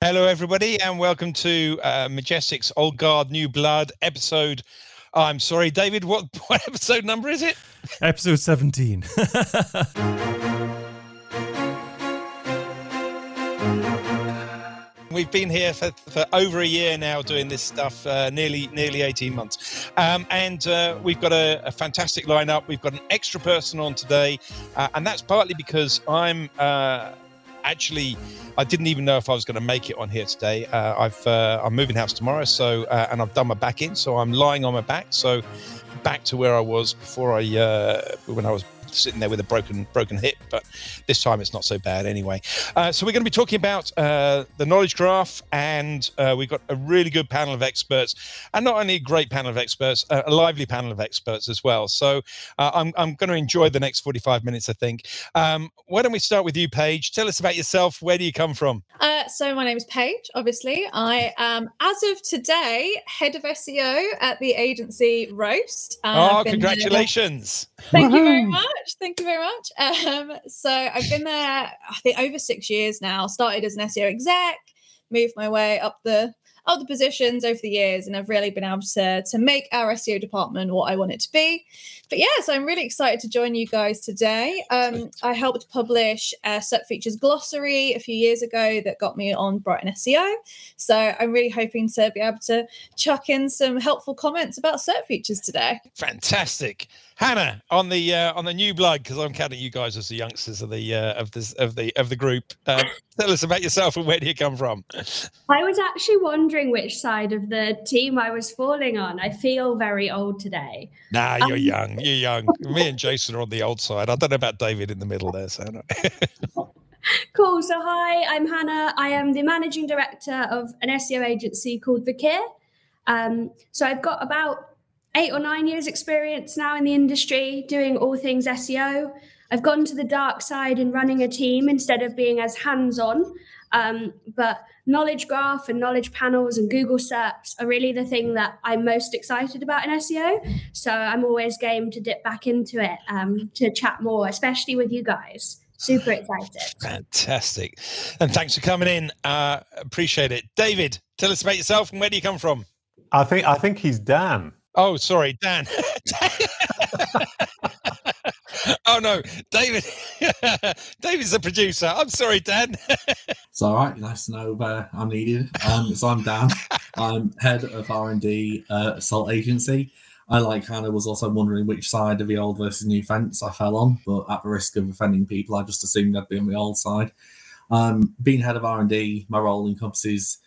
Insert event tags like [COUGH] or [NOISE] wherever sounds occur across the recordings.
Hello, everybody, and welcome to uh, Majestic's Old Guard New Blood episode. Oh, I'm sorry, David. What [LAUGHS] what episode number is it? Episode 17. [LAUGHS] We've been here for, for over a year now doing this stuff, uh, nearly nearly 18 months. Um, and uh, we've got a, a, fantastic lineup. We've got an extra person on today, uh, and that's partly because I'm uh, actually I didn't even know if I was going to make it on here today. Uh, I've uh, I'm moving house tomorrow, so uh, and I've done my back in, so I'm lying on my back, so back to where I was before I uh, when I was sitting there with a broken broken hip, but this time it's not so bad anyway. Uh, so we're going to be talking about uh, the knowledge graph, and uh, we've got a really good panel of experts, and not only a great panel of experts, uh, a lively panel of experts as well. So uh, I'm I'm going to enjoy the next 45 minutes, I think. Um, why don't we start with you, Paige? Tell us about yourself. Where do you come from? Uh, so my name is Paige. Obviously, I am as of today head of SEO at the agency Roast. oh, congratulations! Thank you very much much. Thank you very much. Um, so I've been there, I think, over six years now. Started as an SEO exec, moved my way up the other positions over the years, and I've really been able to to make our SEO department what I want it to be. But yeah, so I'm really excited to join you guys today. Um, I helped publish a SERP features glossary a few years ago that got me on Brighton SEO. So I'm really hoping to be able to chuck in some helpful comments about SERP features today. Fantastic. Hannah on the uh, on the new blood because I'm counting you guys as the youngsters of the uh, of this of the of the group. Um, tell us about yourself and where do you come from? I was actually wondering which side of the team I was falling on. I feel very old today. Nah, you're um, young. You're young. Me and Jason are on the old side. I don't know about David in the middle there, so. [LAUGHS] cool. So hi, I'm Hannah. I am the managing director of an SEO agency called Vakir. Um, so I've got about eight or nine years experience now in the industry doing all things SEO. I've gone to the dark side in running a team instead of being as hands on. Um, but knowledge graph and knowledge panels and Google SERPs are really the thing that I'm most excited about in SEO. So I'm always game to dip back into it um, to chat more, especially with you guys. Super [SIGHS] excited. Fantastic. And thanks for coming in. Uh, appreciate it. David, tell us about yourself and where do you come from? I think I think he's Dan. Oh, sorry, Dan. [LAUGHS] [LAUGHS] [LAUGHS] oh no, David. [LAUGHS] David's the producer. I'm sorry, Dan. [LAUGHS] it's all right. Nice to know where I'm needed. Um, so I'm Dan. I'm head of R and D uh, at SALT Agency. I, like Hannah, was also wondering which side of the old versus new fence I fell on, but at the risk of offending people, I just assumed I'd be on the old side. Um, being head of R and D, my role encompasses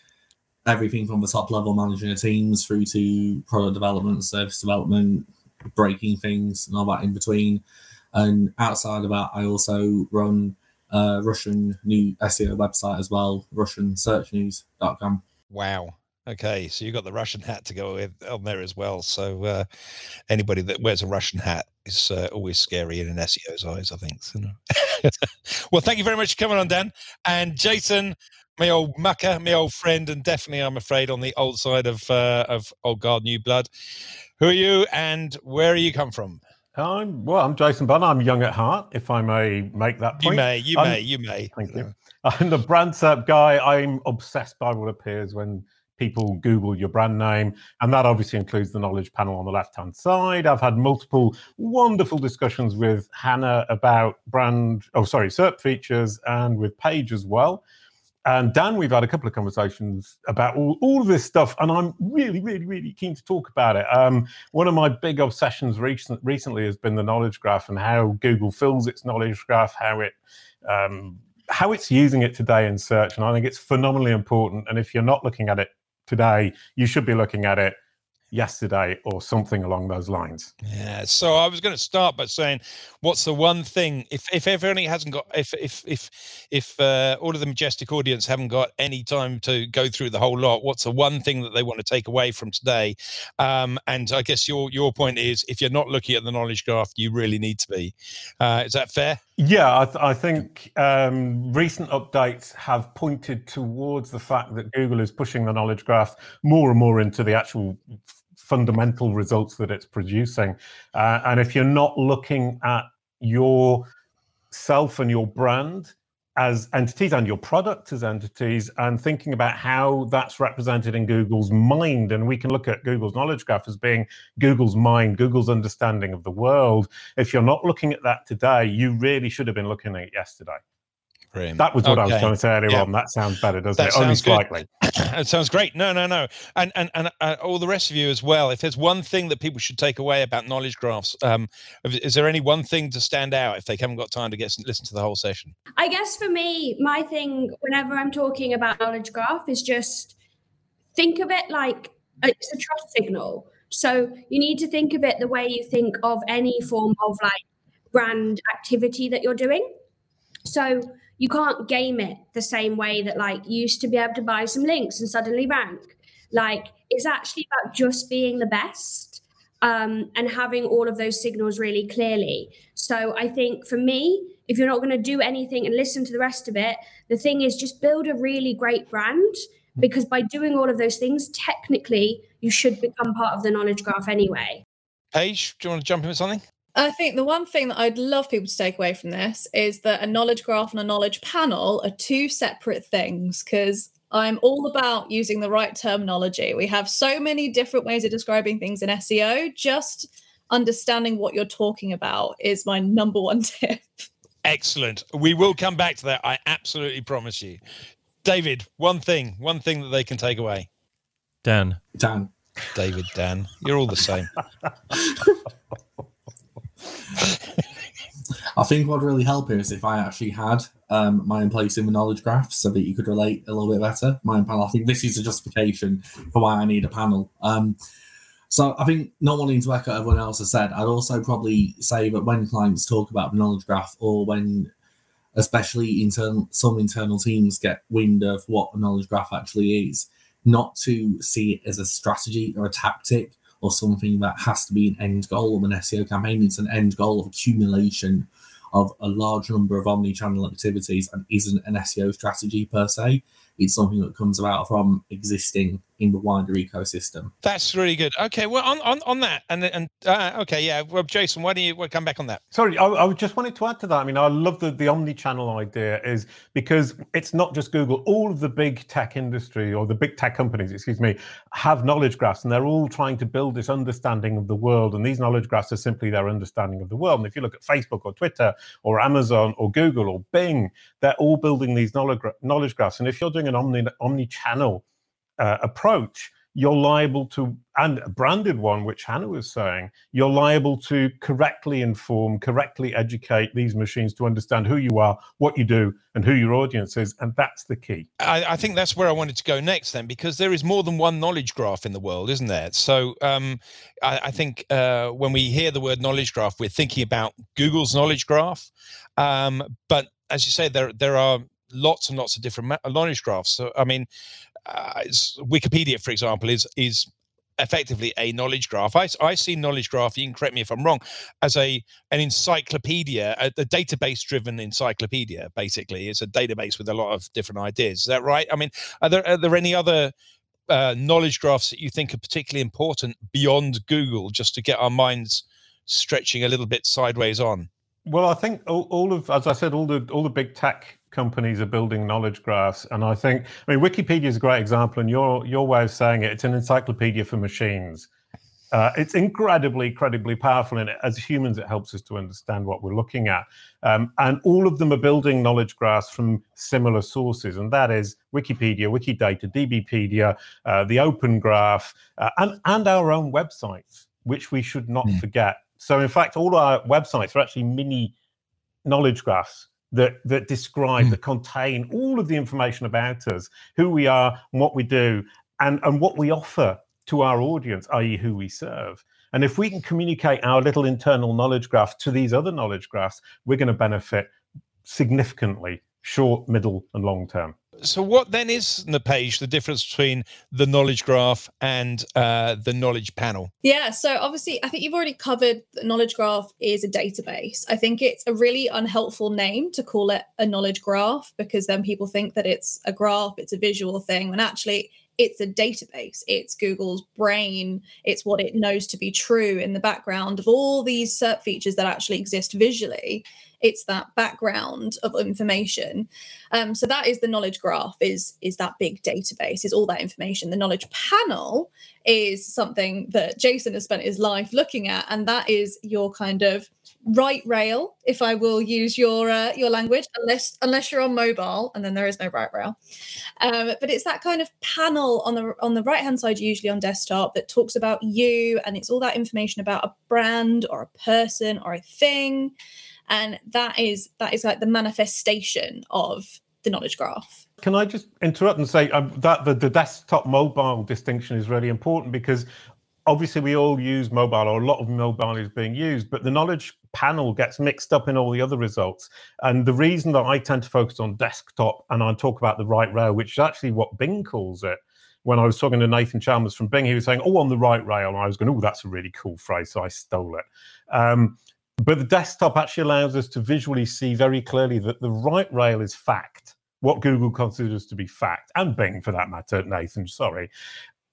everything from the top level managing teams through to product development, service development, breaking things, and all that in between. And outside of that, I also run a Russian new SEO website as well, RussianSearchNews.com. Wow. Okay, so you got the Russian hat to go with on there as well. So uh, anybody that wears a Russian hat is uh, always scary in an SEO's eyes, I think. So, no. [LAUGHS] well, thank you very much for coming on, Dan. And Jason, my old mucker, my old friend, and definitely, I'm afraid, on the old side of uh, of old guard, new blood. Who are you, and where are you come from? I'm well. I'm Jason Bunn. I'm young at heart, if I may make that point. You may, you I'm, may, you may. Thank you. I'm the brand SERP guy. I'm obsessed by what appears when people Google your brand name, and that obviously includes the knowledge panel on the left hand side. I've had multiple wonderful discussions with Hannah about brand, oh, sorry, SERP features, and with Paige as well. And Dan, we've had a couple of conversations about all, all of this stuff, and I'm really, really, really keen to talk about it. Um, one of my big obsessions recent, recently has been the knowledge graph and how Google fills its knowledge graph, how it um, how it's using it today in search, and I think it's phenomenally important. And if you're not looking at it today, you should be looking at it yesterday or something along those lines. Yeah. So I was going to start by saying, what's the one thing if if everybody hasn't got if if if if uh, all of the majestic audience haven't got any time to go through the whole lot, what's the one thing that they want to take away from today? Um, and I guess your your point is, if you're not looking at the knowledge graph, you really need to be. Uh, is that fair? Yeah, I, th- I think um, recent updates have pointed towards the fact that Google is pushing the knowledge graph more and more into the actual fundamental results that it's producing. Uh, and if you're not looking at your self and your brand as entities and your product as entities and thinking about how that's represented in Google's mind. And we can look at Google's knowledge graph as being Google's mind, Google's understanding of the world. If you're not looking at that today, you really should have been looking at it yesterday. Brilliant. That was what I was Okay. trying to say earlier Yeah. on. That sounds better, doesn't That it? Only sounds good. slightly. [CLEARS THROAT] it sounds great. No, no, no, and and and uh, all the rest of you as well. If there's one thing that people should take away about knowledge graphs, um, is is there any one thing to stand out if they haven't got time to get listen to the whole session? I guess for me, my thing whenever I'm talking about knowledge graph is just think of it like it's a trust signal. So you need to think of it the way you think of any form of like brand activity that you're doing. So you can't game it the same way that like you used to be able to buy some links and suddenly rank. Like it's actually about just being the best um, and having all of those signals really clearly. So I think for me, if you're not going to do anything and listen to the rest of it, the thing is just build a really great brand because by doing all of those things, technically, you should become part of the knowledge graph anyway. Paige, do you want to jump in with something? I think the one thing that I'd love people to take away from this is that a knowledge graph and a knowledge panel are two separate things because I'm all about using the right terminology. We have so many different ways of describing things in SEO. Just understanding what you're talking about is my number one [LAUGHS] tip. Excellent. We will come back to that. I absolutely promise you. David, one thing, one thing that they can take away. Dan. Dan. David, Dan, you're all the same. [LAUGHS] I think what would really help here is if I actually had um, my own place in the knowledge graph so that you could relate a little bit better. My panel. I think this is a justification for why I need a panel. Um, so I think not wanting to echo everyone else has said, I'd also probably say that when clients talk about the knowledge graph or when especially internal some internal teams get wind of what a knowledge graph actually is, not to see it as a strategy or a tactic or something that has to be an end goal of an SEO campaign. It's an end goal of accumulation of a large number of omni-channel activities and isn't an SEO strategy per se. It's something that comes about from existing in the wider ecosystem. That's really good. Okay, well, on on, on that, and and uh, okay, yeah. Well, Jason, why don't you well, come back on that? Sorry, I, I just wanted to add to that. I mean, I love the, the omni-channel idea is because it's not just Google. All of the big tech industry or the big tech companies, excuse me, have knowledge graphs and they're all trying to build this understanding of the world. And these knowledge graphs are simply their understanding of the world. And if you look at Facebook or Twitter or Amazon or Google or Bing, they're all building these knowledge, knowledge graphs. And if you're doing an omni, omni-channel uh, approach, you're liable to, and a branded one, which Hannah was saying, you're liable to correctly inform, correctly educate these machines to understand who you are, what you do, and who your audience is. And that's the key. I, I think that's where I wanted to go next, then, because there is more than one knowledge graph in the world, isn't there? So um, I, I think uh, when we hear the word knowledge graph, we're thinking about Google's knowledge graph. Um, but as you say, there there are lots and lots of different knowledge graphs. So I mean, uh, Wikipedia, for example, is is effectively a knowledge graph. I, I see knowledge graph. You can correct me if I'm wrong, as a an encyclopedia, a, a database driven encyclopedia. Basically, it's a database with a lot of different ideas. Is that right? I mean, are there are there any other uh, knowledge graphs that you think are particularly important beyond Google, just to get our minds stretching a little bit sideways on? Well, I think all, all of, as I said, all the all the big tech companies are building knowledge graphs, and I think, I mean, Wikipedia is a great example, and your your way of saying it, it's an encyclopedia for machines. Uh, it's incredibly, incredibly powerful, and as humans, it helps us to understand what we're looking at. Um, and all of them are building knowledge graphs from similar sources, and that is Wikipedia, Wikidata, DBpedia, uh, the Open Graph, uh, and and our own websites, which we should not Mm. forget. So, in fact, all our websites are actually mini knowledge graphs that that describe, Mm. that contain all of the information about us, who we are, and what we do, and and what we offer to our audience, i.e., who we serve. And if we can communicate our little internal knowledge graph to these other knowledge graphs, we're going to benefit significantly, short, middle, and long term. So, what then is the page the difference between the knowledge graph and uh, the knowledge panel? Yeah, so obviously, I think you've already covered knowledge graph is a database. I think it's a really unhelpful name to call it a knowledge graph because then people think that it's a graph, it's a visual thing, when actually it's a database. It's Google's brain. It's what it knows to be true in the background of all these SERP features that actually exist visually. It's that background of information. Um, so that is the knowledge graph. Is is that big database? Is all that information? The knowledge panel is something that Jason has spent his life looking at, and that is your kind of right rail, if I will use your uh, your language, unless unless you're on mobile, and then there is no right rail. Um, but it's that kind of panel on the on the right hand side, usually on desktop, that talks about you, and it's all that information about a brand or a person or a thing, and that is that is like the manifestation of the knowledge graph. Can I just interrupt and say um, that the, the desktop mobile distinction is really important because obviously we all use mobile or a lot of mobile is being used but the knowledge panel gets mixed up in all the other results and the reason that i tend to focus on desktop and i talk about the right rail which is actually what bing calls it when i was talking to nathan chalmers from bing he was saying oh on the right rail and i was going oh that's a really cool phrase so i stole it um, but the desktop actually allows us to visually see very clearly that the right rail is fact what Google considers to be fact, and Bing for that matter, Nathan, sorry.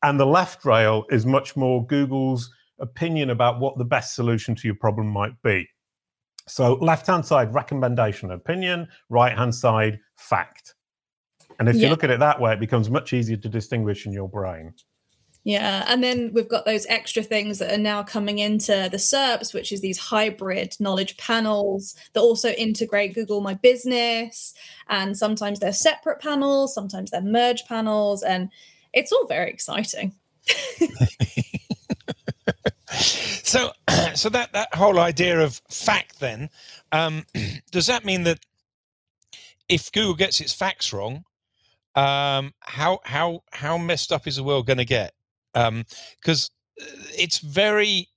And the left rail is much more Google's opinion about what the best solution to your problem might be. So, left hand side, recommendation, opinion, right hand side, fact. And if yeah. you look at it that way, it becomes much easier to distinguish in your brain. Yeah, and then we've got those extra things that are now coming into the SERPs, which is these hybrid knowledge panels that also integrate Google My Business. And sometimes they're separate panels, sometimes they're merge panels, and it's all very exciting. [LAUGHS] so, [CLEARS THROAT] so that that whole idea of fact, then, um, [CLEARS THROAT] does that mean that if Google gets its facts wrong, um, how how how messed up is the world going to get? Because um, it's very.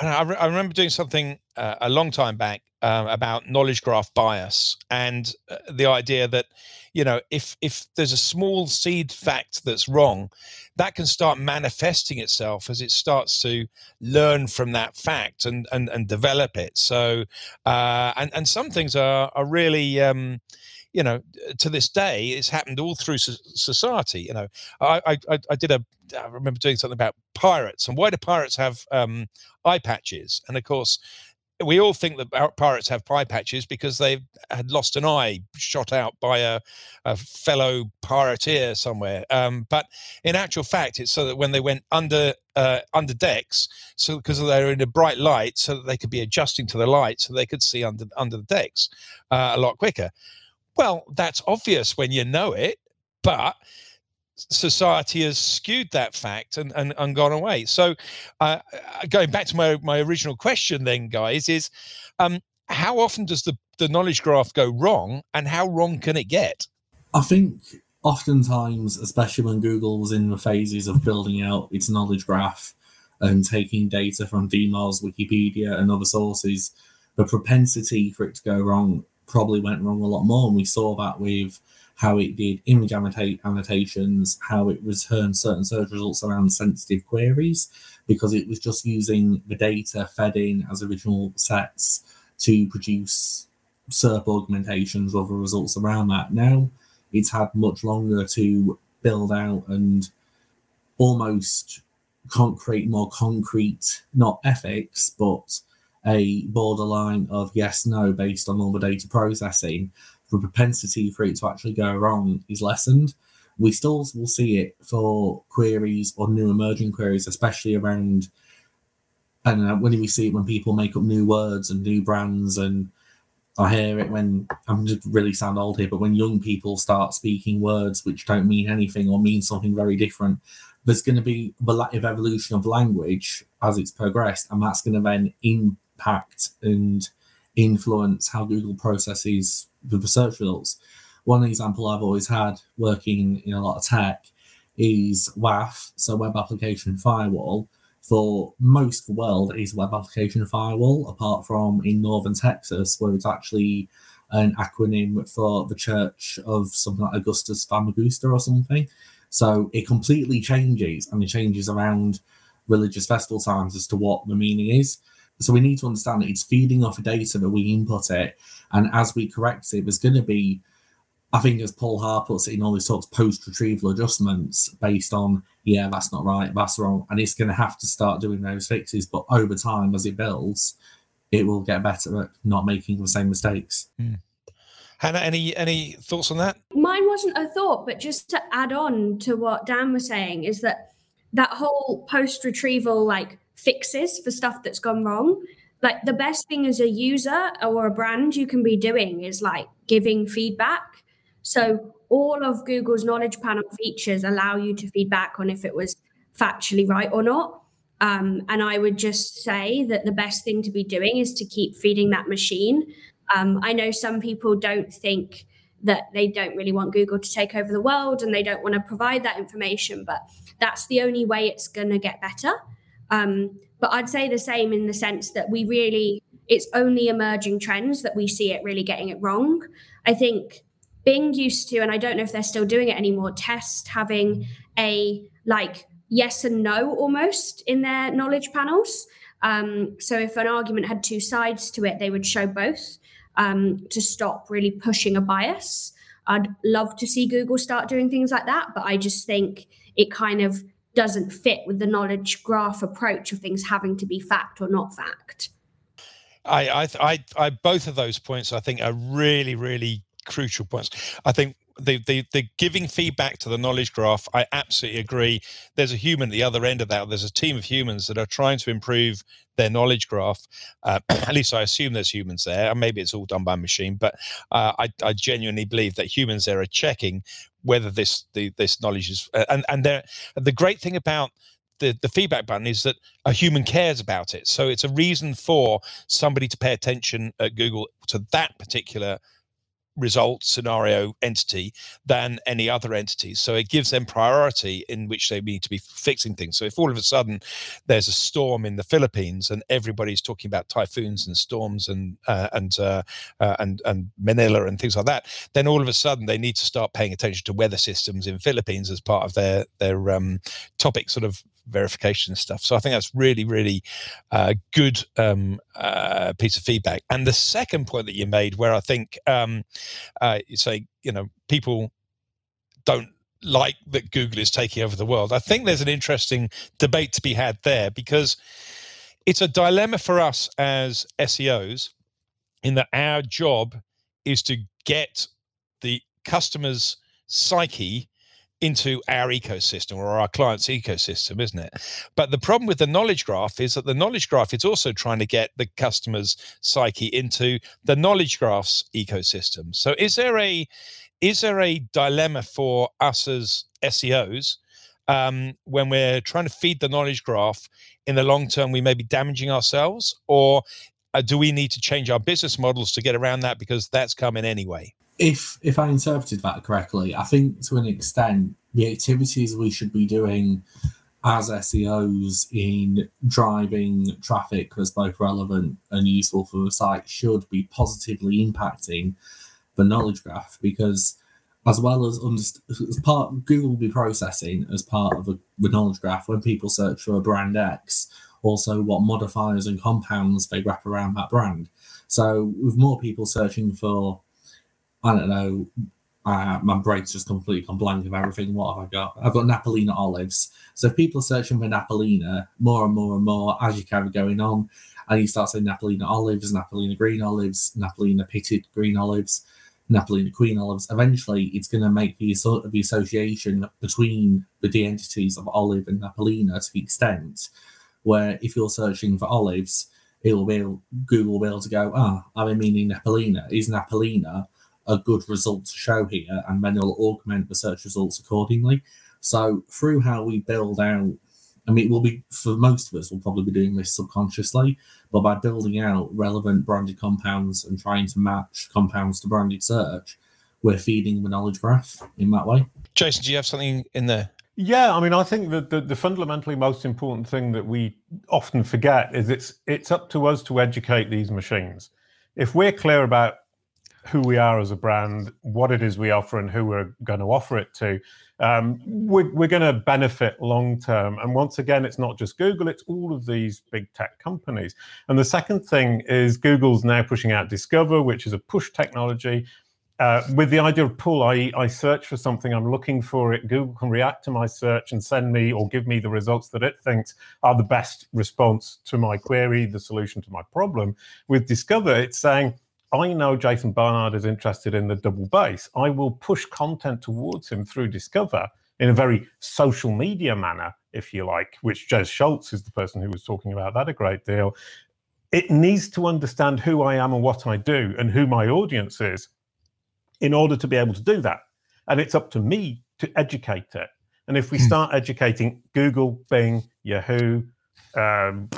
I, re- I, remember doing something uh, a long time back um, about knowledge graph bias and uh, the idea that you know if if there's a small seed fact that's wrong that can start manifesting itself as it starts to learn from that fact and and, and develop it so uh, and and some things are are really um, you know to this day it's happened all through society you know i i, I did a i remember doing something about pirates and why do pirates have um, eye patches and of course we all think that pirates have eye patches because they had lost an eye shot out by a, a fellow pirateer somewhere. Um, but in actual fact, it's so that when they went under uh, under decks, so because they were in a bright light, so that they could be adjusting to the light, so they could see under under the decks uh, a lot quicker. Well, that's obvious when you know it, but society has skewed that fact and, and, and gone away. So, uh, uh, going back to my, my original question, then, guys, is um, how often does the, the knowledge graph go wrong and how wrong can it get? I think oftentimes, especially when Google was in the phases of building out its knowledge graph and taking data from DMOZ, Wikipedia, and other sources, the propensity for it to go wrong probably went wrong a lot more. And we saw that with how it did image annotations, how it returned certain search results around sensitive queries, because it was just using the data fed in as original sets to produce SERP augmentations of the results around that. Now it's had much longer to build out and almost concrete, more concrete, not ethics, but a borderline of yes, no based on all the data processing the propensity for it to actually go wrong is lessened. We still will see it for queries or new emerging queries, especially around. And when do we see it when people make up new words and new brands, and I hear it when I'm just really sound old here, but when young people start speaking words which don't mean anything or mean something very different, there's going to be a relative evolution of language as it's progressed, and that's going to then impact and influence how Google processes the research results. One example I've always had working in a lot of tech is WAF, so Web Application Firewall. For most of the world, is Web Application Firewall, apart from in northern Texas, where it's actually an acronym for the Church of something like Augustus Famagusta or something. So it completely changes and it changes around religious festival times as to what the meaning is. So we need to understand that it's feeding off data that we input it, and as we correct it, there's going to be I think as Paul Haahr puts it in all his talks, post retrieval adjustments based on, yeah, that's not right, that's wrong. And it's going to have to start doing those fixes. But over time, as it builds, it will get better at not making the same mistakes. Mm. Hannah, any any thoughts on that? Mine wasn't a thought, but just to add on to what Dan was saying is that that whole post retrieval like fixes for stuff that's gone wrong. Like the best thing as a user or a brand you can be doing is like giving feedback so all of Google's knowledge panel features allow you to feedback on if it was factually right or not. Um, and I would just say that the best thing to be doing is to keep feeding that machine. Um, I know some people don't think that they don't really want Google to take over the world and they don't want to provide that information, but that's the only way it's going to get better. Um, but I'd say the same in the sense that we really, it's only emerging trends that we see it really getting it wrong. I think Bing used to, and I don't know if they're still doing it anymore, test having a like yes and no almost in their knowledge panels. Um, so if an argument had two sides to it, they would show both um, to stop really pushing a bias. I'd love to see Google start doing things like that, but I just think it kind of doesn't fit with the knowledge graph approach of things having to be fact or not fact. I, I, I, I both of those points I think are really, really crucial points. I think the, the the giving feedback to the knowledge graph, I absolutely agree. There's a human at the other end of that. There's a team of humans that are trying to improve their knowledge graph. Uh, [CLEARS THROAT] at least I assume there's humans there, and maybe it's all done by machine. But uh, I, I genuinely believe that humans there are checking whether this the, this knowledge is uh, and and there the great thing about the, the feedback button is that a human cares about it. So it's a reason for somebody to pay attention at Google to that particular result scenario entity than any other entities. So it gives them priority in which they need to be fixing things. So if all of a sudden there's a storm in the Philippines and everybody's talking about typhoons and storms and uh, and uh, uh, and and Manila and things like that, then all of a sudden they need to start paying attention to weather systems in Philippines as part of their their um, topic sort of verification stuff. So I think that's really, really uh, good um, uh, piece of feedback. And the second point that you made, where I think um, uh, you say, you know, people don't like that Google is taking over the world. I think there's an interesting debate to be had there because it's a dilemma for us as SEOs in that our job is to get the customer's psyche into our ecosystem or our client's ecosystem, isn't it? But the problem with the knowledge graph is that the knowledge graph is also trying to get the customer's psyche into the knowledge graph's ecosystem. So is there a is there a dilemma for us as SEOs um, when we're trying to feed the knowledge graph in the long term? We may be damaging ourselves, or uh, do we need to change our business models to get around that because that's coming anyway? If if I interpreted that correctly, I think to an extent the activities we should be doing as SEOs in driving traffic that's both relevant and useful for the site should be positively impacting the knowledge graph because as well as, underst- as part Google will be processing as part of a, the knowledge graph when people search for a brand X, also what modifiers and compounds they wrap around that brand. So with more people searching for I don't know. Uh, my brain's just completely gone blank of everything. What have I got? I've got Napolina olives. So if people are searching for Napolina more and more and more as you carry going on, and you start saying Napolina olives, Napolina green olives, Napolina pitted green olives, Napolina queen olives, eventually it's going to make the, the association between the D entities of olive and Napolina to the extent where if you're searching for olives, it will be able, Google will be able to go, ah, I'm meaning Napolina. Is Napolina a good result to show here, and then it'll augment the search results accordingly. So through how we build out, I mean, we'll be for most of us, we'll probably be doing this subconsciously, but by building out relevant branded compounds and trying to match compounds to branded search, we're feeding the knowledge graph in that way. Jason, do you have something in there? Yeah, I mean, I think that the, the, fundamentally most important thing that we often forget is it's it's up to us to educate these machines. If we're clear about who we are as a brand, what it is we offer, and who we're going to offer it to, um, we're, we're going to benefit long term. And once again, it's not just Google, it's all of these big tech companies. And the second thing is Google's now pushing out Discover, which is a push technology. uh, with the idea of pull, I, I search for something, I'm looking for it. Google can react to my search and send me or give me the results that it thinks are the best response to my query, the solution to my problem. With Discover, it's saying, I know Jason Barnard is interested in the double bass. I will push content towards him through Discover in a very social media manner, if you like, which Jes Scholz is the person who was talking about that a great deal. It needs to understand who I am and what I do and who my audience is in order to be able to do that. And it's up to me to educate it. And if we Hmm. start educating Google, Bing, Yahoo, um,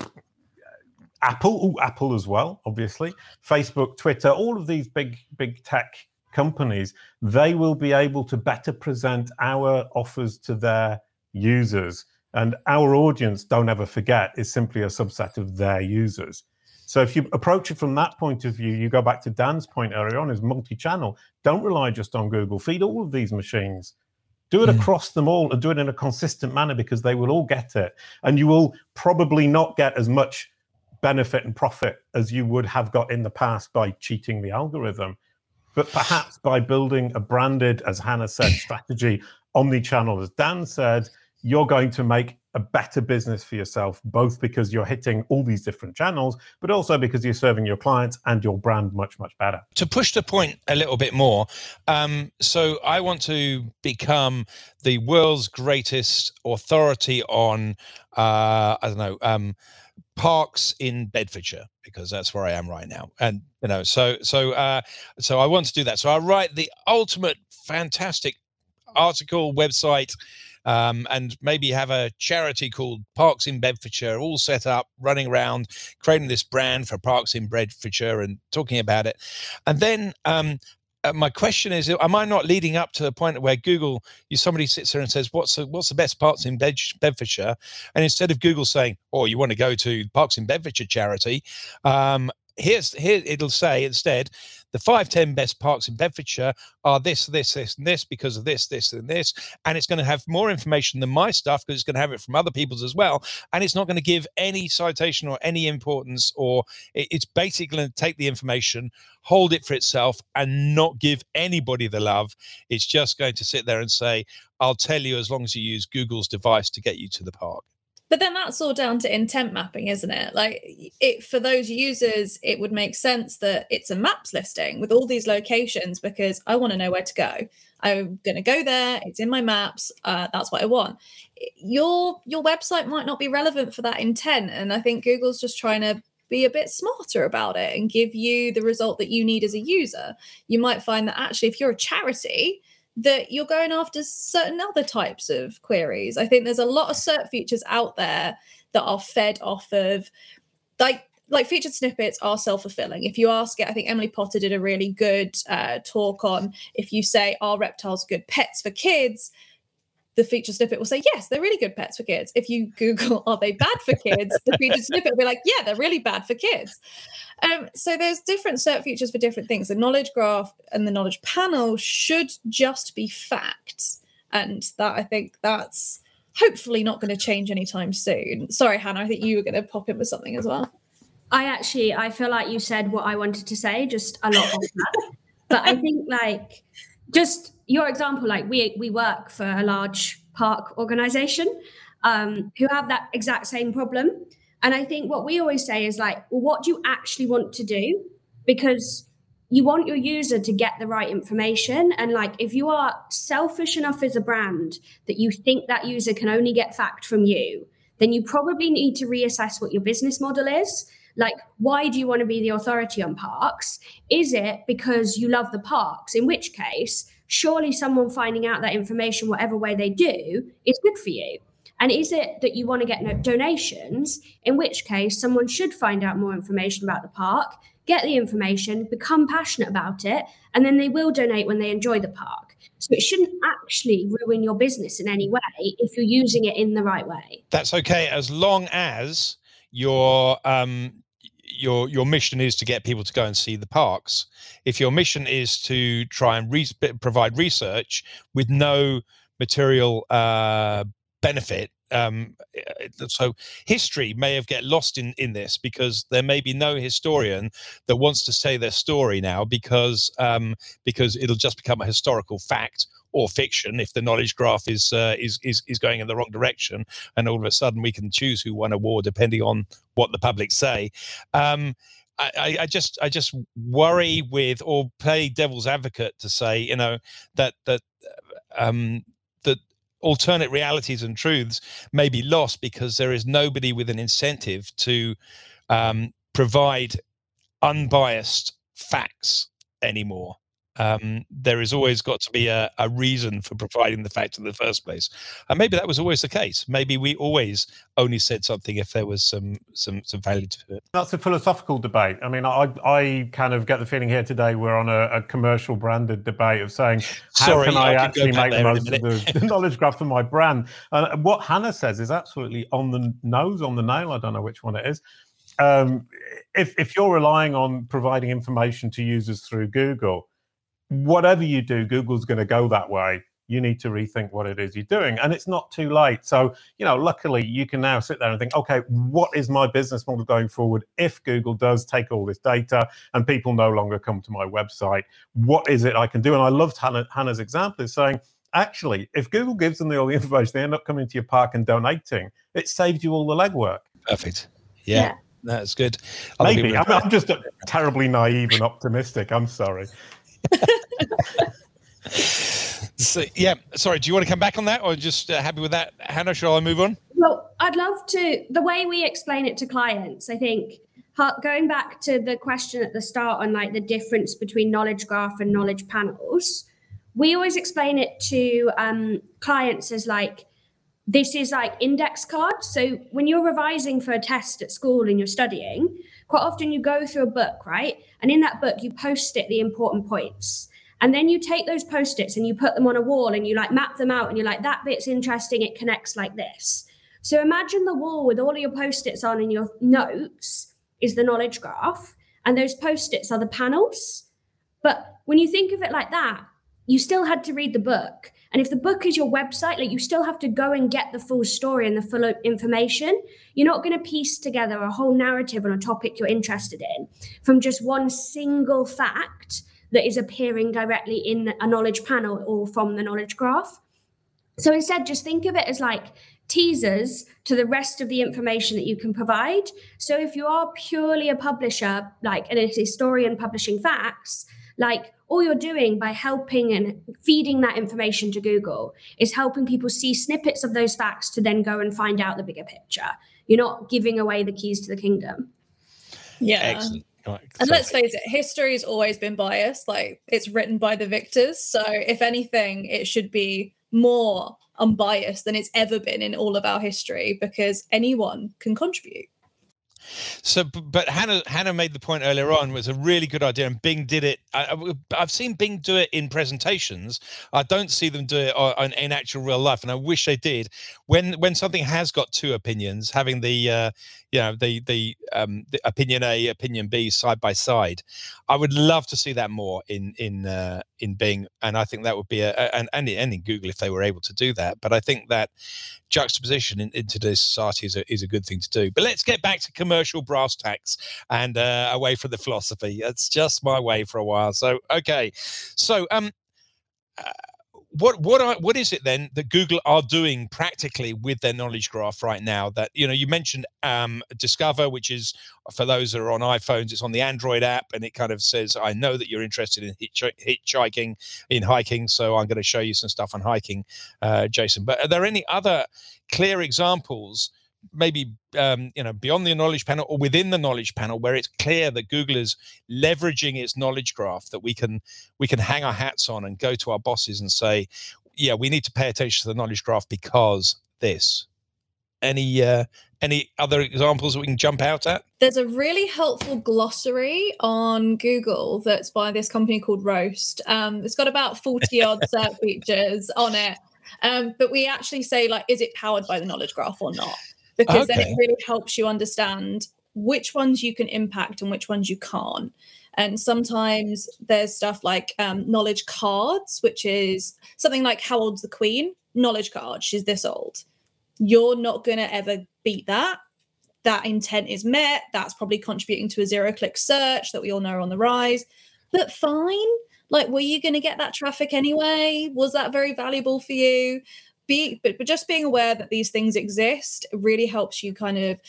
Apple, ooh, Apple as well, obviously, Facebook, Twitter, all of these big, big tech companies, they will be able to better present our offers to their users. And our audience, don't ever forget, is simply a subset of their users. So if you approach it from that point of view, you go back to Dan's point earlier on, is multi-channel. Don't rely just on Google. Feed all of these machines. Do it Mm. across them all and do it in a consistent manner because they will all get it. And you will probably not get as much benefit and profit as you would have got in the past by cheating the algorithm. But perhaps by building a branded, as Hannah said, strategy, omni-channel, as Dan said, you're going to make a better business for yourself, both because you're hitting all these different channels, but also because you're serving your clients and your brand much, much better. to push the point a little bit more um, so i want to become the world's greatest authority on uh, i don't know um, parks in bedfordshire because that's where i am right now and you know so so uh, so i want to do that so i write the ultimate fantastic article website um, and maybe have a charity called Parks in Bedfordshire, all set up, running around, creating this brand for Parks in Bedfordshire and talking about it. And then um, uh, my question is: Am I not leading up to the point where Google, you somebody sits there and says, "What's the, what's the best parks in Bed- Bedfordshire?" And instead of Google saying, "Oh, you want to go to Parks in Bedfordshire charity," um, here's here it'll say instead the five ten best parks in Bedfordshire are this, this, this, and this because of this, this, and this, and it's going to have more information than my stuff because it's going to have it from other people's as well, and it's not going to give any citation or any importance, or it's basically going to take the information, hold it for itself, and not give anybody the love. It's just going to sit there and say, "I'll tell you as long as you use Google's device to get you to the park." But then that's all down to intent mapping, isn't it? Like it for those users, it would make sense that it's a maps listing with all these locations because I want to know where to go. I'm going to go there. It's in my maps. Uh, that's what I want. Your your website might not be relevant for that intent, and I think Google's just trying to be a bit smarter about it and give you the result that you need as a user. You might find that actually, if you're a charity, that you're going after certain other types of queries. I think there's a lot of SERP features out there that are fed off of like like featured snippets are self-fulfilling. If you ask it, I think Emily Potter did a really good uh, talk on if you say are reptiles good pets for kids, the feature snippet will say yes, they're really good pets for kids. If you Google are they bad for kids, the featured [LAUGHS] snippet will be like yeah, they're really bad for kids. Um, so there's different SERP features for different things. The knowledge graph and the knowledge panel should just be facts, and that I think that's hopefully not going to change anytime soon. Sorry, Hannah, I think you were going to pop in with something as well. I actually I feel like you said what I wanted to say, just a lot of that. But I think like just your example, like we we work for a large park organization um, who have that exact same problem. And I think what we always say is like, well, what do you actually want to do? Because you want your user to get the right information. And like, if you are selfish enough as a brand that you think that user can only get fact from you, then you probably need to reassess what your business model is. Like, why do you want to be the authority on parks? Is it because you love the parks? In which case, surely someone finding out that information, whatever way they do, is good for you. And is it that you want to get no- donations? In which case, someone should find out more information about the park, get the information, become passionate about it, and then they will donate when they enjoy the park. So it shouldn't actually ruin your business in any way if you're using it in the right way. That's okay as long as your um your your mission is to get people to go and see the parks. If your mission is to try and re- provide research with no material uh, benefit um, so history may have get lost in in this because there may be no historian that wants to say their story now because um, because it'll just become a historical fact or fiction if the knowledge graph is uh, is is is going in the wrong direction, and all of a sudden we can choose who won a war depending on what the public say. Um, I, I, just I just worry with or play devil's advocate to say you know that that um, that alternate realities and truths may be lost because there is nobody with an incentive to um, provide unbiased facts anymore um, there has always got to be a, a, reason for providing the fact in the first place. And maybe that was always the case. Maybe we always only said something if there was some some some value to it. That's a philosophical debate. I mean, I I kind of get the feeling here today we're on a, a commercial branded debate of saying how Sorry, can I, I can actually make the most of the, the [LAUGHS] knowledge graph for my brand. And what Hannah says is absolutely on the nose, on the nail. I don't know which one it is. Um, if if you're relying on providing information to users through Google whatever you do, Google's going to go that way. You need to rethink what it is you're doing. And it's not too late. So, you know, luckily you can now sit there and think, okay, what is my business model going forward if Google does take all this data and people no longer come to my website? What is it I can do? And I loved Hannah, Hannah's example is saying, actually, if Google gives them all the information, they end up coming to your park and donating. It saved you all the legwork. Perfect. yeah. yeah. That's good. Maybe I'm, I'm, just terribly naive and optimistic. I'm sorry. [LAUGHS] so, yeah, sorry. Do you want to come back on that, or just uh, happy with that, Hannah? Shall I move on? Well, I'd love to. The way we explain it to clients, I think, going back to the question at the start on like the difference between knowledge graph and knowledge panels, we always explain it to um, clients as like this is like index cards. So when you're revising for a test at school and you're studying, quite often you go through a book, right? And in that book, you post it the important points. And then you take those post its and you put them on a wall and you like map them out and you're like, that bit's interesting. It connects like this. So imagine the wall with all of your post its on and your notes is the knowledge graph. And those post its are the panels. But when you think of it like that, you still had to read the book. And if the book is your website, like you still have to go and get the full story and the full uh, information. You're not going to piece together a whole narrative on a topic you're interested in from just one single fact that is appearing directly in a knowledge panel or from the knowledge graph. So instead, just think of it as like teasers to the rest of the information that you can provide. So if you are purely a publisher, like an historian publishing facts, like all you're doing by helping and feeding that information to Google is helping people see snippets of those facts to then go and find out the bigger picture. You're not giving away the keys to the kingdom. Yeah. Excellent. And let's face it, history has always been biased. Like it's written by the victors. So if anything, it should be more unbiased than it's ever been in all of our history because anyone can contribute. So, but Hannah Hannah made the point earlier on was a really good idea, and Bing did it. I, have seen Bing do it in presentations. I don't see them do it on, in actual real life, and I wish they did. When when something has got two opinions, having the uh, you know the the, um, the opinion A, opinion B side by side, I would love to see that more in in uh, in Bing, and I think that would be a, and and in Google if they were able to do that. But I think that juxtaposition in, in today's society is a, is a good thing to do. But let's get back to commercial brass tacks and uh, away from the philosophy. It's just my way for a while. So okay, so um. Uh, what what are what is it then that Google are doing practically with their knowledge graph right now? That you know, you mentioned um, Discover, which is for those that are on iPhones, it's on the Android app, and it kind of says, "I know that you're interested in hitchhiking, in hiking, so I'm going to show you some stuff on hiking, uh, Jason." But are there any other clear examples? Maybe um, you know beyond the knowledge panel or within the knowledge panel where it's clear that google is leveraging its knowledge graph that we can we can hang our hats on and go to our bosses and say yeah we need to pay attention to the knowledge graph because this. Any uh, any other examples that we can jump out at? There's a really helpful glossary on google that's by this company called roast. Um, it's got about 40 odd [LAUGHS] search features on it. Um, but we actually say like is it powered by the knowledge graph or not because okay. then it really helps you understand which ones you can impact and which ones you can't. And sometimes there's stuff like um, knowledge cards, which is something like how old's the queen? Knowledge card. She's this old. you're not going to ever beat that. That intent is met. That's probably contributing to a zero click search that we all know are on the rise. But fine. Like, were you going to get that traffic anyway? Was that very valuable for you? Be, but, but just being aware that these things exist really helps you kind of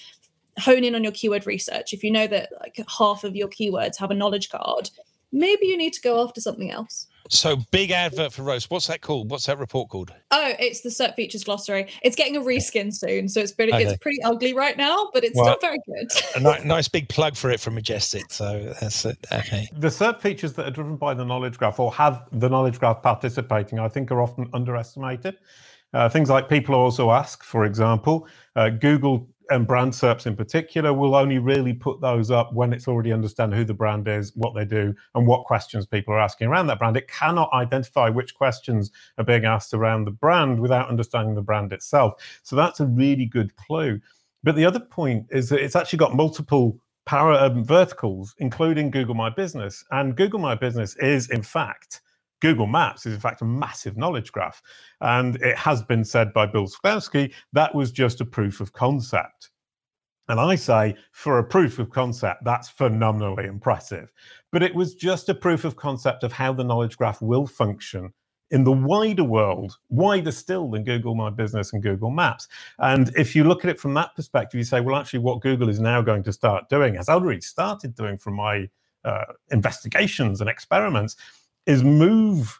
hone in on your keyword research. If you know that like half of your keywords have a knowledge card, maybe you need to go after something else. So big advert for roast. What's that called? What's that report called? Oh, it's the SERP features glossary. It's getting a reskin soon, so it's pretty Okay. it's pretty ugly right now, but it's Well, still very good. A ni- nice big plug for it from Majestic. So that's it. Okay. The SERP features that are driven by the knowledge graph or have the knowledge graph participating, I think, are often underestimated. Uh, things like people also ask, for example, uh, Google and brand SERPs in particular will only really put those up when it's already understand who the brand is, what they do, and what questions people are asking around that brand. It cannot identify which questions are being asked around the brand without understanding the brand itself. So that's a really good clue. But the other point is that it's actually got multiple para um, verticals, including Google My Business. And Google My Business is, in fact, Google Maps is, in fact, a massive knowledge graph. And it has been said by Bill Slawski that was just a proof of concept. And I say, for a proof of concept, that's phenomenally impressive. But it was just a proof of concept of how the knowledge graph will function in the wider world, wider still than Google My Business and Google Maps. And if you look at it from that perspective, you say, well, actually, what Google is now going to start doing, has already started doing from my uh, investigations and experiments, is move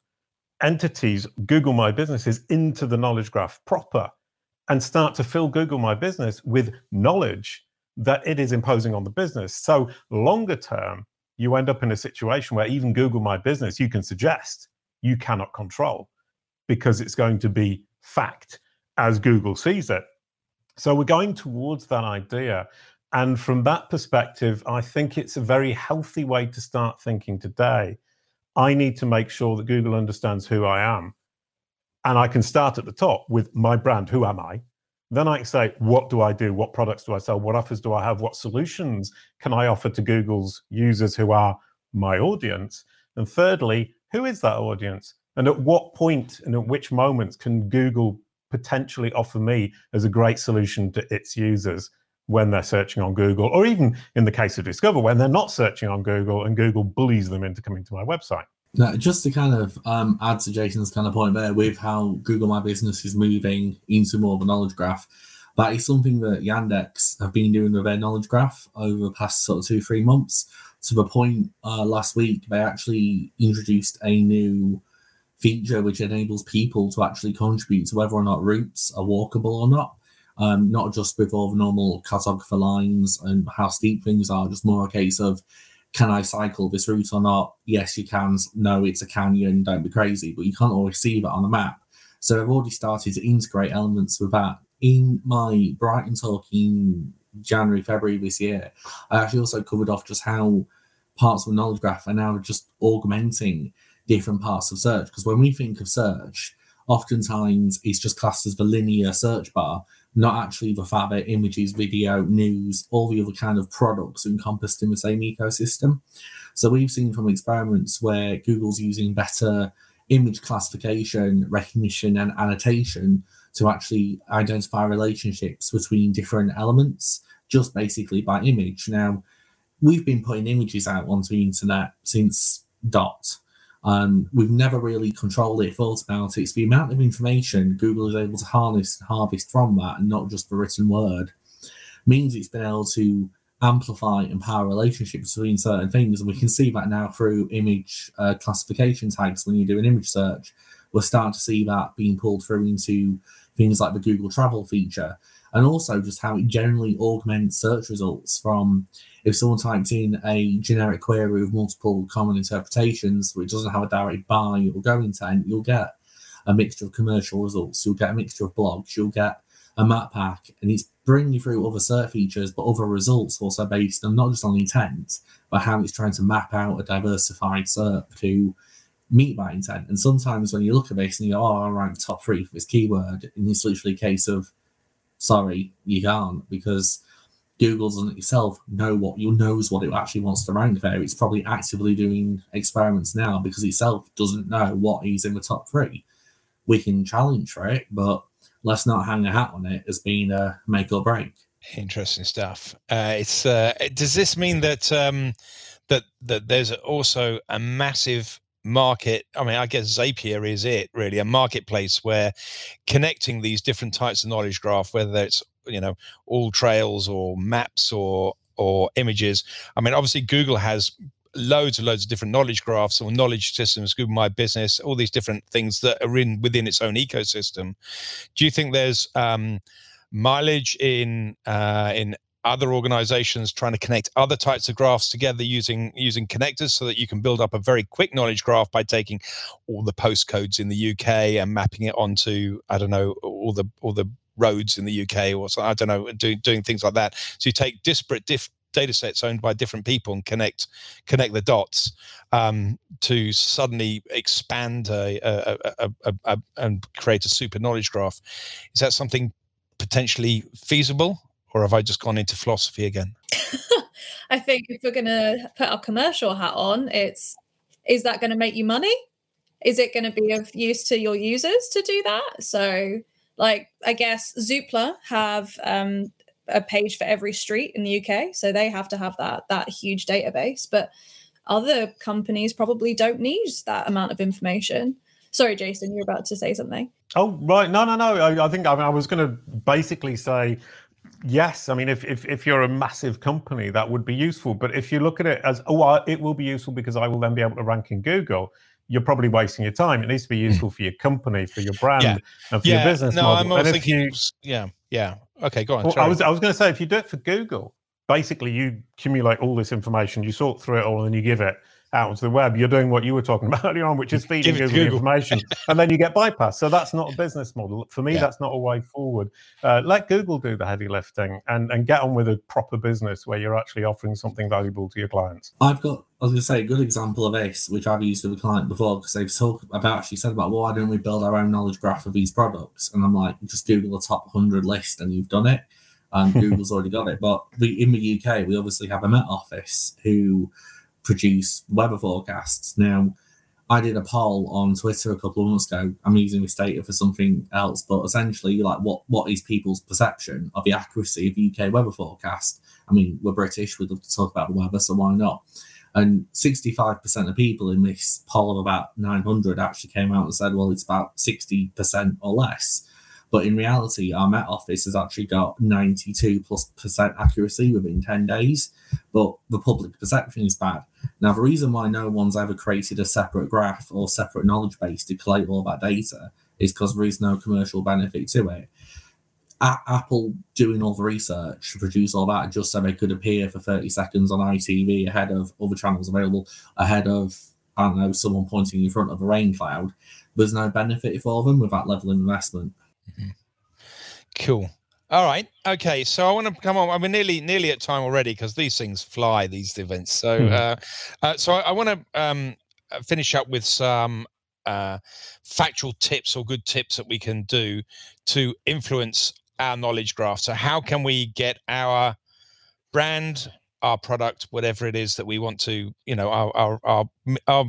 entities, Google My Businesses, into the knowledge graph proper and start to fill Google My Business with knowledge that it is imposing on the business. So, longer term, you end up in a situation where even Google My Business, you can suggest you cannot control because it's going to be fact as Google sees it. So, we're going towards that idea. And from that perspective, I think it's a very healthy way to start thinking today. I need to make sure that Google understands who I am. And I can start at the top with my brand. Who am I? Then I can say, what do I do? What products do I sell? What offers do I have? What solutions can I offer to Google's users who are my audience? And thirdly, who is that audience? And at what point and at which moments can Google potentially offer me as a great solution to its users when they're searching on Google, or even in the case of Discover, when they're not searching on Google and Google bullies them into coming to my website? Now, just to kind of um, add to Jason's kind of point there with how Google My Business is moving into more of a knowledge graph, that is something that Yandex have been doing with their knowledge graph over the past sort of two, three months. To the point uh, last week, they actually introduced a new feature which enables people to actually contribute to whether or not routes are walkable or not. Um, not just with all the normal cartographer lines and how steep things are, just more a case of can I cycle this route or not? Yes, you can. No, it's a canyon. Don't be crazy. But you can't always see that on the map. So I've already started to integrate elements with that. In my Brighton talk in January, February this year, I actually also covered off just how parts of the knowledge graph are now just augmenting different parts of search. Because when we think of search, oftentimes it's just classed as the linear search bar, not actually the fact that images, video, news, all the other kind of products encompassed in the same ecosystem. So we've seen from experiments where Google's using better image classification, recognition, and annotation to actually identify relationships between different elements, just basically by image. Now, we've been putting images out onto the internet since dot. Um, we've never really controlled it, thought about it. It's the amount of information Google is able to harness and harvest from that, and not just the written word, means it's been able to amplify and power relationships between certain things. And we can see that now through image uh, classification tags when you do an image search. We're starting to see that being pulled through into things like the Google Travel feature, and also just how it generally augments search results from if someone types in a generic query with multiple common interpretations, which doesn't have a direct buy or go intent, you'll get a mixture of commercial results, you'll get a mixture of blogs, you'll get a map pack, and it's bringing you through other search features, but other results also based on not just on intent, but how it's trying to map out a diversified SERP to meet that intent. And sometimes when you look at this and you go, oh, I top three for this keyword, and it's literally a case of, sorry, you can't, because Google doesn't itself know what you knows what it actually wants to rank there. It's probably actively doing experiments now because itself doesn't know what is in the top three. We can challenge for it, but let's not hang a hat on it as being a make or break. Interesting stuff. Uh, it's uh, does this mean that um, that that there's also a massive market i mean i guess zapier is it really a marketplace where connecting these different types of knowledge graph whether it's you know AllTrails or maps or or images. I mean obviously google has loads and loads of different knowledge graphs or knowledge systems google my business all these different things that are in within its own ecosystem. Do you think there's um mileage in uh in other organizations trying to connect other types of graphs together using using connectors so that you can build up a very quick knowledge graph by taking all the postcodes in the UK and mapping it onto I don't know all the all the roads in the UK or I don't know doing doing things like that. So you take disparate diff, data sets owned by different people and connect connect the dots um, to suddenly expand a, a, a, and create a super knowledge graph. Is that something potentially feasible or have I just gone into philosophy again? [LAUGHS] I think if we're going to put our commercial hat on, it's is that going to make you money? Is it going to be of use to your users to do that? So, like, I guess Zoopla have um, a page for every street in the UK, so they have to have that that huge database. But other companies probably don't need that amount of information. Sorry, Jason, you're about to say something. Oh right, no, no, no. I, I think I, mean, I was going to basically say Yes, I mean, if, if if you're a massive company, that would be useful. But if you look at it as, oh, it will be useful because I will then be able to rank in Google, you're probably wasting your time. It needs to be hmm. useful for your company, for your brand, yeah. and for yeah. your business no, model. I'm and thinking, you, yeah, yeah. Okay, go on. Well, I was I was going to say, if you do it for Google, basically you accumulate all this information, you sort through it all, and you give it out onto the web, you're doing what you were talking [LAUGHS] about earlier on, which is feeding Google, Google, information, [LAUGHS] and then you get bypassed. So that's not a business model. For me, yeah. that's not a way forward. Uh, let Google do the heavy lifting and, and get on with a proper business where you're actually offering something valuable to your clients. I've got, I was going to say, a good example of this, which I've used with a client before, because they've talked about, actually said about, well, why don't we build our own knowledge graph of these products? And I'm like, just Google the top 100 list and you've done it. And [LAUGHS] Google's already got it. But we, in the UK, we obviously have a Met Office who produce weather forecasts. Now, I did a poll on Twitter a couple of months ago. I'm using this data for something else, but essentially, like, what what is people's perception of the accuracy of the UK weather forecast? I mean, we're British, we love to talk about the weather, so why not? And 65% of people in this poll of about 900 actually came out and said, well, it's about 60% or less. But in reality, our Met Office has actually got 92 plus percent accuracy within 10 days. But the public perception is bad. Now, the reason why no one's ever created a separate graph or separate knowledge base to collate all that data is because there is no commercial benefit to it. A- Apple doing all the research to produce all that just so they could appear for 30 seconds on ITV ahead of other channels available, ahead of, I don't know, someone pointing in front of a rain cloud. There's no benefit for them with that level of investment. Mm-hmm. Cool. All right. Okay. So I want to come on. I mean, nearly nearly at time already because these things fly. These events. So mm. uh, uh, so I, I want to um, uh, finish up with some uh, factual tips or good tips that we can do to influence our knowledge graph. So how can we get our brand, our product, whatever it is that we want to, you know, our our our our,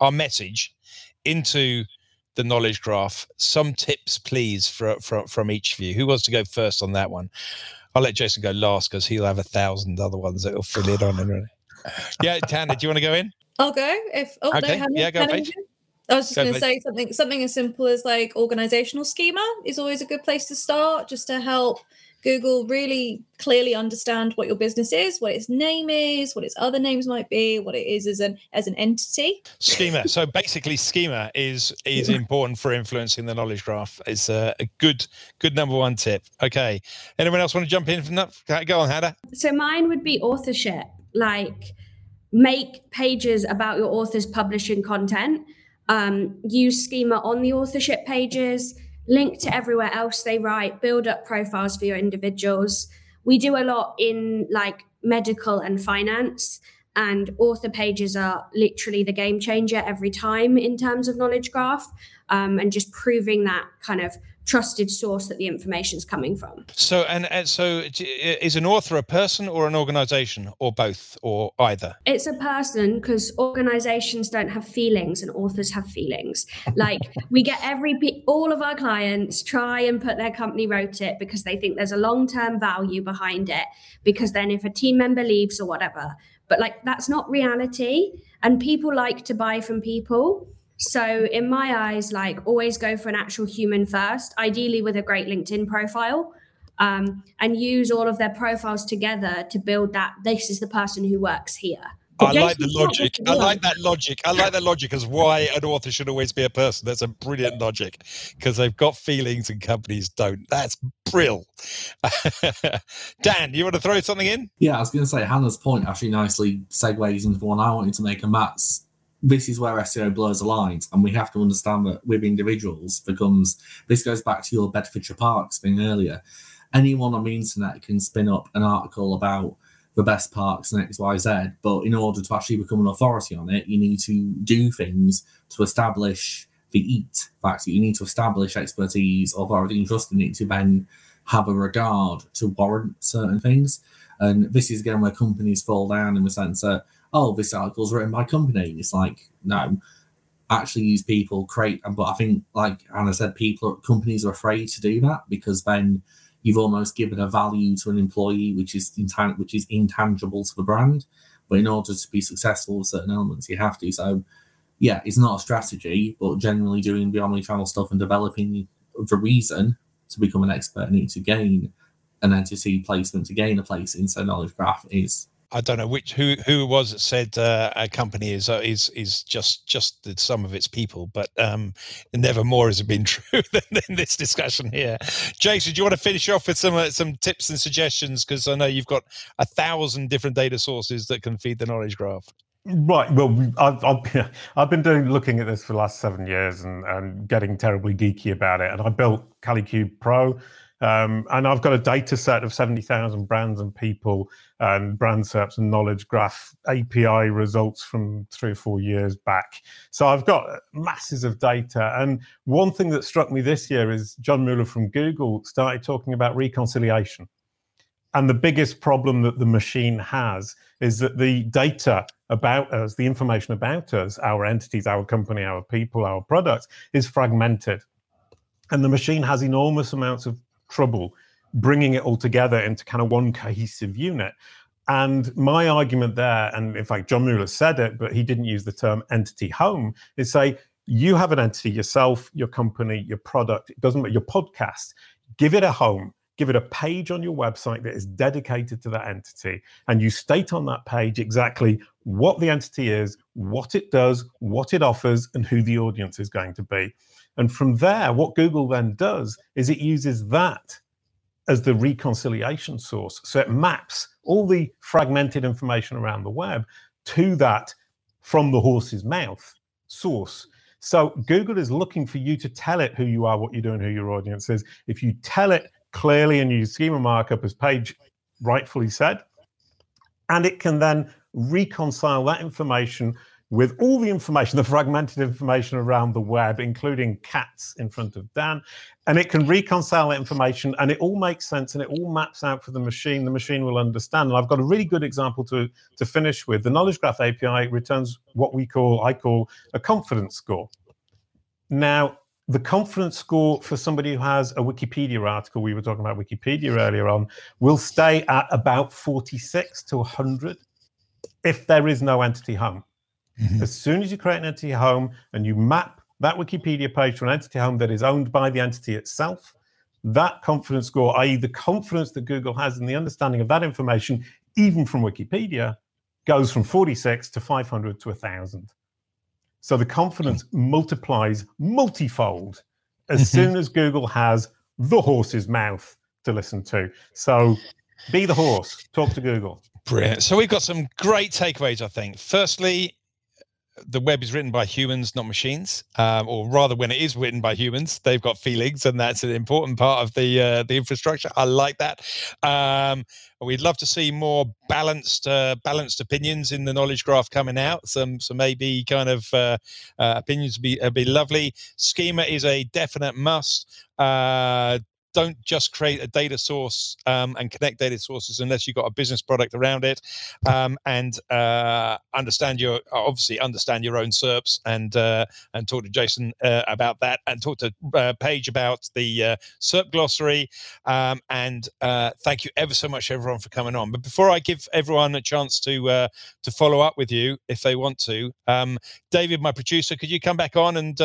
our message into the knowledge graph. Some tips, please, for, for, from each of you. Who wants to go first on that one? I'll let Jason go last because he'll have a thousand other ones that he'll fill it on. And [SIGHS] yeah, Tana, do you want to go in? I'll go. If oh, okay, no, yeah, go. Hannah, I was just going to say something. Something as simple as like organizational schema is always a good place to start, just to help Google really clearly understand what your business is, what its name is, what its other names might be, what it is as an as an entity. Schema. so basically, schema is is important for influencing the knowledge graph. It's a, a, good good number one tip. Okay. Anyone else want to jump in from that? Go on, Hannah. So mine would be authorship. Like make pages about your author's publishing content. Um, use schema on the authorship pages link to everywhere else they write, build up profiles for your individuals. We do a lot in like medical and finance, and author pages are literally the game changer every time in terms of knowledge graph um, and just proving that kind of trusted source that the information is coming from. So, and, and so, is an author a person or an organization, or both, or either? It's a person because organizations don't have feelings and authors have feelings. Like we get every all of our clients try and put their company wrote it because they think there's a long term value behind it. Because then, if a team member leaves or whatever, but like that's not reality, and people like to buy from people. So, in my eyes, like always go for an actual human first, ideally with a great LinkedIn profile, um, and use all of their profiles together to build that this is the person who works here. I like the logic. I like that logic. I like that logic as why an author should always be a person. That's a brilliant logic because they've got feelings and companies don't. That's brill. [LAUGHS] Dan, you want to throw something in? Yeah, I was going to say Hannah's point actually nicely segues into one I wanted to make, and that's this is where SEO blurs the lines, and we have to understand that with individuals becomes this goes back to your Bedfordshire Parks thing earlier. Anyone on the internet can spin up an article about the best parks and XYZ, but in order to actually become an authority on it, you need to do things to establish the EAT fact you need to establish expertise, authority, and trust in it to then have a regard to warrant certain things. And this is again where companies fall down in the sense that oh, this article is written by company. It's like, no, actually use people, create. But I think, like Hannah said, people, companies are afraid to do that because then you've almost given a value to an employee which is intan- which is intangible to the brand. But in order to be successful with certain elements, you have to. So, yeah, it's not a strategy, but generally doing the omni-channel stuff and developing the reason to become an expert and to gain an entity placement to gain a place in said knowledge graph is I don't know which who who it was that said uh, a company is uh, is is just just the sum of its people, but um, never more has it been [LAUGHS] true than in this discussion here. Jason, do you want to finish off with some uh, some tips and suggestions? Because I know you've got a thousand different data sources that can feed the knowledge graph. Right. Well, I've, I've, I've, been doing looking at this for the last seven years and, and getting terribly geeky about it. And I built Kalicube Pro, um, and I've got a data set of 70,000 brands and people and brand SERPs and knowledge graph API results from three or four years back. So I've got masses of data. And one thing that struck me this year is John Mueller from Google started talking about reconciliation. And the biggest problem that the machine has is that the data about us, the information about us, our entities, our company, our people, our products, is fragmented. And the machine has enormous amounts of trouble bringing it all together into kind of one cohesive unit. And my argument there, and in fact, John Mueller said it, but he didn't use the term entity home, is say, you have an entity yourself, your company, your product, it doesn't matter, your podcast, give it a home, give it a page on your website that is dedicated to that entity. And you state on that page exactly what the entity is, what it does, what it offers, and who the audience is going to be. And from there, what Google then does is it uses that as the reconciliation source. So it maps all the fragmented information around the web to that from the horse's mouth source. So Google is looking for you to tell it who you are, what you're doing, who your audience is. If you tell it clearly and use schema markup, as Paige rightfully said, and it can then reconcile that information with all the information, the fragmented information around the web, including cats in front of Dan, and it can reconcile that information and it all makes sense and it all maps out for the machine. The machine will understand. And I've got a really good example to, to finish with. The Knowledge Graph API returns what we call, I call a confidence score. Now, the confidence score for somebody who has a Wikipedia article, we were talking about Wikipedia earlier on, will stay at about 46 to 100 if there is no entity home. Mm-hmm. As soon as you create an entity home and you map that Wikipedia page to an entity home that is owned by the entity itself, that confidence score, i.e., the confidence that Google has in the understanding of that information, even from Wikipedia, goes from 46 to 500 to 1,000. So the confidence mm-hmm. multiplies multifold as mm-hmm. soon as Google has the horse's mouth to listen to. So be the horse, talk to Google. Brilliant. So we've got some great takeaways, I think. Firstly, the web is written by humans, not machines, um, or rather, when it is written by humans, they've got feelings, and that's an important part of the uh, the infrastructure. I like that. Um, we'd love to see more balanced uh, balanced opinions in the knowledge graph coming out. Some some maybe kind of uh, uh, opinions would be would be lovely. Schema is a definite must. Uh, don't just create a data source um, and connect data sources unless you've got a business product around it um, and uh, understand your obviously understand your own SERPs and uh, and talk to Jason uh, about that and talk to uh, Paige about the uh, SERP glossary. Um, and uh, thank you ever so much everyone for coming on. But before I give everyone a chance to to follow up with you if they want to um, David my producer could you come back on and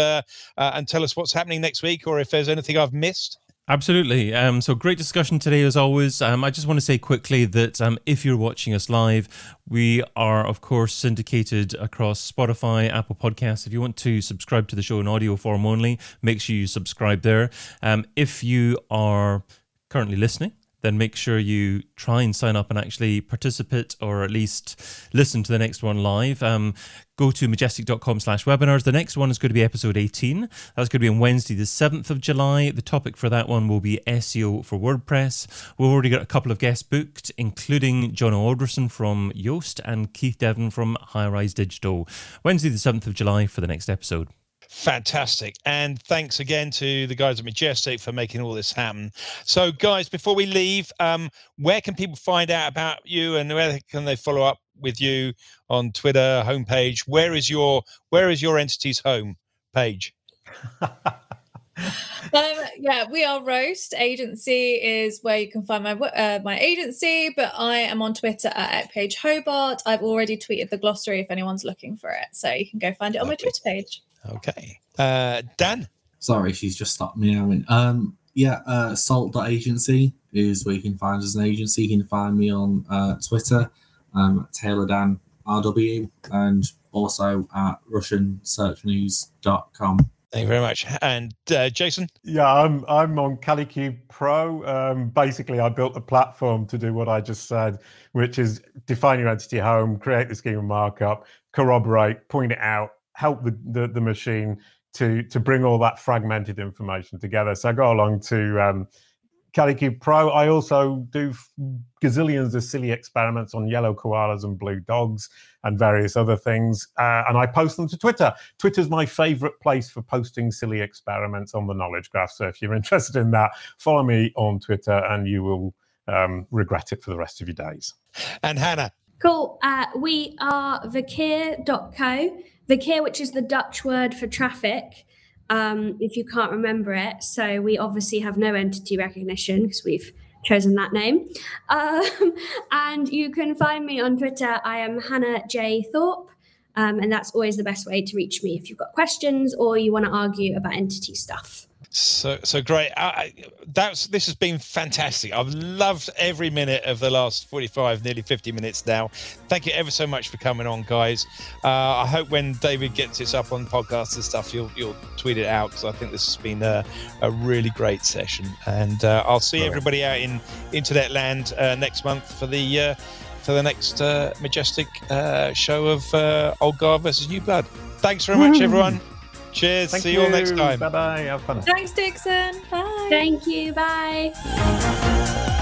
and tell us what's happening next week or if there's anything I've missed Absolutely. Um, so great discussion today, as always. Um, I just want to say quickly that um, if you're watching us live, we are, of course, syndicated across Spotify, Apple Podcasts. If you want to subscribe to the show in audio form only, make sure you subscribe there. Um, if you are currently listening, then make sure you try and sign up and actually participate or at least listen to the next one live. Um, go to majestic.com slash webinars. The next one is going to be episode 18. That's going to be on Wednesday, the 7th of July. The topic for that one will be SEO for WordPress. We've already got a couple of guests booked, including John Alderson from Yoast and Keith Devon from High Rise Digital. Wednesday, the 7th of July for the next episode. Fantastic. And thanks again to the guys at Majestic for making all this happen. So, guys, before we leave, um, where can people find out about you and where can they follow up with you on Twitter, homepage? Where is your where is your entity's home page? [LAUGHS] um, yeah, we are Roast Agency is where you can find my uh, my agency, but I am on Twitter at Paige Hobart. I've already tweeted the glossary if anyone's looking for it, so you can go find it on my Twitter page. Okay. Uh, Dan? Sorry, she's just stopped me now. Um, yeah, uh, salt.agency is where you can find us as an agency. You can find me on uh, Twitter, um, Taylor Dan RW, and also at RussianSearchNews.com. Thank you very much. And uh, Jason? Yeah, I'm I'm on Kalicube Pro. Um, basically, I built a platform to do what I just said, which is define your entity home, create the schema markup, corroborate, point it out, help the, the, the machine to to bring all that fragmented information together. So I go along to um, Kalicube Pro. I also do gazillions of silly experiments on yellow koalas and blue dogs and various other things, uh, and I post them to Twitter. Twitter's my favorite place for posting silly experiments on the knowledge graph. So if you're [LAUGHS] interested in that, follow me on Twitter, and you will um, regret it for the rest of your days. And Hannah. Cool. Uh, we are verkeer.co Verkeer, which is the Dutch word for traffic, um, if you can't remember it. So we obviously have no entity recognition because we've chosen that name. Um, [LAUGHS] and you can find me on Twitter. I am Hannah J. Thorpe. Um, and that's always the best way to reach me if you've got questions or you want to argue about entity stuff. So so great. I, that's this has been fantastic. I've loved every minute of the last forty-five, nearly fifty minutes now. Thank you ever so much for coming on, guys. Uh, I hope when David gets this up on podcasts and stuff, you'll you'll tweet it out because I think this has been a, a really great session. And uh, I'll see everybody out in internet land uh, next month for the uh, for the next uh, majestic uh, show of Old Guard versus New Blood. Thanks very much, everyone. Cheers. Thank See you all next time. Bye bye. Have fun. Thanks, Dixon. Bye. Thank you. Bye.